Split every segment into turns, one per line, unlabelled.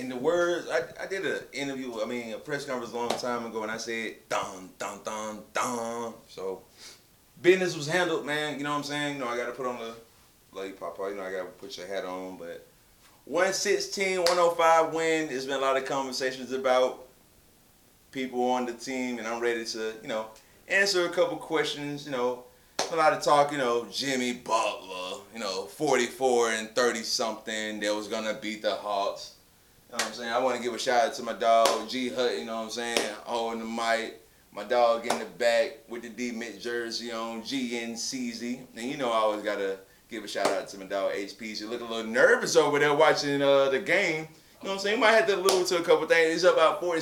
in the words, I, I did an interview, I mean, a press conference a long time ago, and I said, dun, dun, dun, dun. So, business was handled, man. You know what I'm saying? You know, I got to put on the, like, Papa, you know, I got to put your hat on. But 116, 105 win. There's been a lot of conversations about people on the team, and I'm ready to, you know, answer a couple questions, you know, a lot of talk, you know, Jimmy Butler, you know, 44 and 30 something that was gonna beat the Hawks. Know what I'm saying? I want to give a shout out to my dog G Hut. You know what I'm saying? Holding the mic. My dog in the back with the D Mitch jersey on. GNCZ. And you know I always gotta give a shout out to my dog HP. You look a little nervous over there watching uh, the game. You know what I'm saying? You might have to allude to a couple things. It's about 40,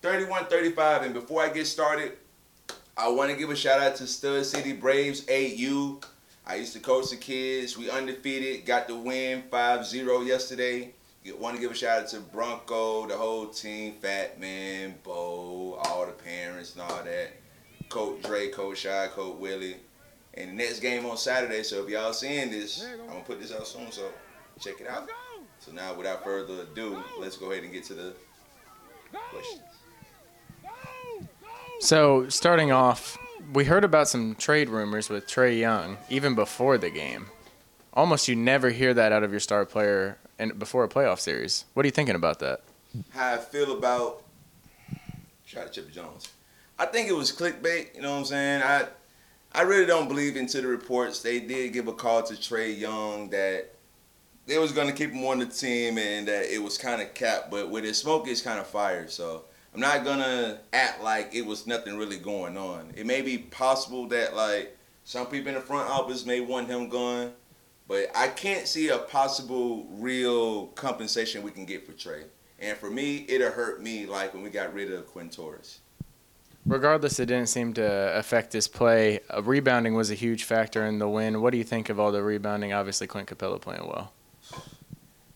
31, 35. And before I get started, I want to give a shout out to Stud City Braves AU. I used to coach the kids. We undefeated, got the win 5-0 yesterday. Want to give a shout out to Bronco, the whole team, Fat Man, Bo, all the parents and all that. Coach Dre, Coach Shy, Coach Willie. And the next game on Saturday, so if y'all seeing this, I'm going to put this out soon, so check it out. So now, without further ado, let's go ahead and get to the questions.
So, starting off, we heard about some trade rumors with Trae Young even before the game. Almost you never hear that out of your star player and before a playoff series. What are you thinking about that?
How I feel about shout out Chipper Jones. I think it was clickbait, you know what I'm saying? I I really don't believe into the reports. They did give a call to Trae Young that they was gonna keep him on the team and that it was kind of capped, but with his smoke, it's kind of fire. So I'm not gonna act like it was nothing really going on. It may be possible that like some people in the front office may want him gone, but I can't see a possible real compensation we can get for Trae. And for me, it'll hurt me like when we got rid of Quinn Torres.
Regardless, it didn't seem to affect his play. Uh, rebounding was a huge factor in the win. What do you think of all the rebounding? Obviously, Clint Capela playing well.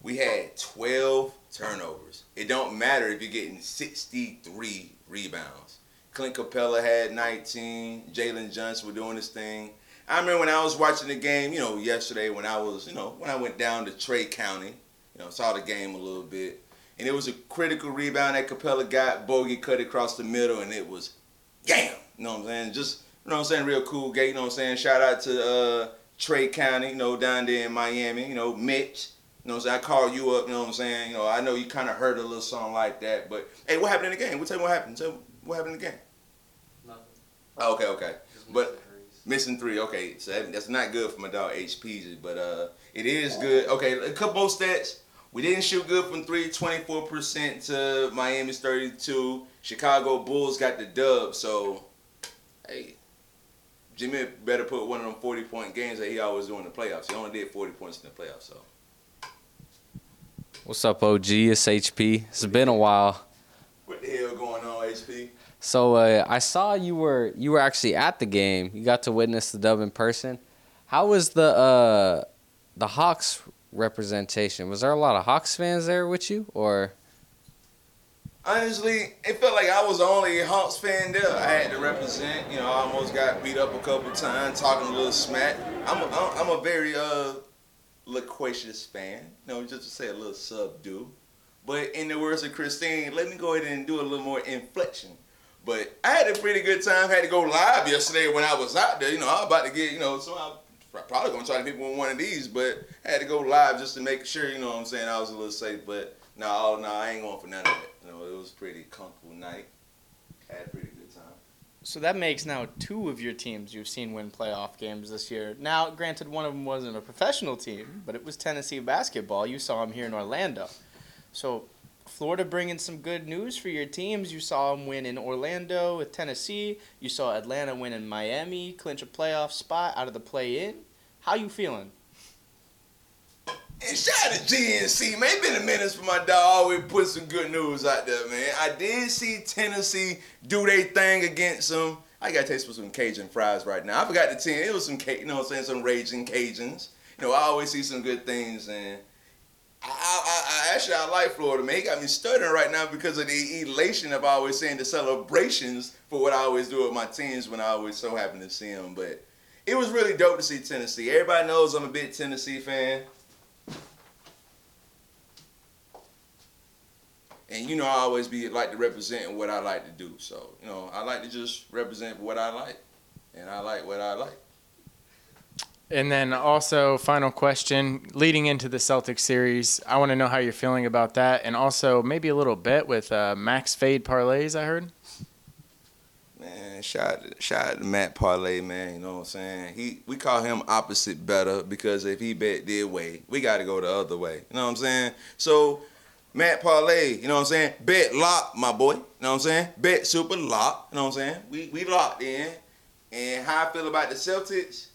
We had 12 turnovers. It don't matter if you're getting 63 rebounds. Clint Capela had 19. Jalen Johnson was doing his thing. I remember when I was watching the game, you know, yesterday when I was, you know, when I went down to Trey County, you know, saw the game a little bit. And it was a critical rebound that Capela got. Bogey cut across the middle, and it was, damn. You know what I'm saying? Just, you know what I'm saying? Real cool gate. You know what I'm saying? Shout out to uh, Trey County, you know, down there in Miami. You know, Mitch. You know what I'm saying? I called you up, you know what I'm saying? You know, I know you kind of heard a little song like that, but hey, what happened in the game? What tell me what happened? Tell me what happened in the game?
Nothing.
Oh, okay, okay. But
missing
three, okay. So that, that's not good for my dog HPZ, but uh, it is good. Okay, a couple more stats. We didn't shoot good from three, 24% to Miami's 32. Chicago Bulls got the dub, so hey, Jimmy better put one of them 40 point games that he always do in the playoffs. He only did 40 points in the playoffs, so.
What's up, OG? It's HP. It's been a while.
What the hell going on, HP?
So uh, I saw you were you were actually at the game. You got to witness the dub in person. How was the uh, the Hawks representation? Was there a lot of Hawks fans there with you, or
Honestly, it felt like I was the only Hawks fan there. I had to represent. You know, I almost got beat up a couple times, talking a little smack. I'm a, I'm a very uh, loquacious fan. You know, just to say a little subdue. But in the words of Christine, let me go ahead and do a little more inflection. But I had a pretty good time. Had to go live yesterday when I was out there. You know, I was about to get, you know, so I'm probably gonna try to hit with one of these, but I had to go live just to make sure, you know what I'm saying, I was a little safe. But no, no, I ain't going for none of it. You know, it was pretty comfortable night. Had a pretty good time.
So that makes now two of your teams you've seen win playoff games this year. Now, granted, one of them wasn't a professional team, but it was Tennessee basketball. You saw them here in Orlando. So, Florida bringing some good news for your teams. You saw them win in Orlando with Tennessee. You saw Atlanta win in Miami, clinch a playoff spot out of the play-in. How you feeling?
And shout out to GNC, man. It been a minute for my dog. Always put some good news out there, man. I did see Tennessee do their thing against them. I got taste for some Cajun fries right now. I forgot the team. It was some, you know what I'm saying, some raging Cajuns. You know, I always see some good things, and I, I, I actually I like Florida, man. He got me stuttering right now because of the elation of always saying the celebrations for what I always do with my teams when I always so happen to see them. But it was really dope to see Tennessee. Everybody knows I'm a big Tennessee fan. And you know, I always be like to represent what I like to do. So you know, I like to just represent what I like, and I like what I like.
And then also, final question leading into the Celtics series, I want to know how you're feeling about that, and also maybe a little bet with uh, max fade parlays. I heard.
Man, shout shout out to Matt Parlay, man. You know what I'm saying? He we call him opposite better because if he bet their way, we got to go the other way. You know what I'm saying? So Matt Parlay, you know what I'm saying? Bet lock, my boy. You know what I'm saying? Bet super lock. You know what I'm saying? We we locked in. And how I feel about the Celtics?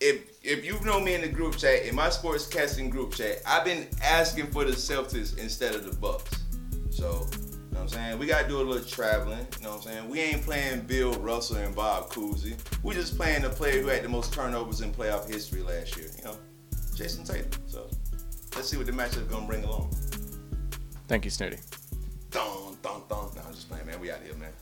If if you've known me in the group chat, in my sports casting group chat, I've been asking for the Celtics instead of the Bucks. So, you know what I'm saying? We gotta do a little traveling, you know what I'm saying? We ain't playing Bill Russell and Bob Cousy. We just playing the player who had the most turnovers in playoff history last year, you know? Jayson Tatum. So let's see what the matchup gonna bring along.
Thank you, Snoody.
Dun dun dun. No, I'm just playing, man. We out here, man.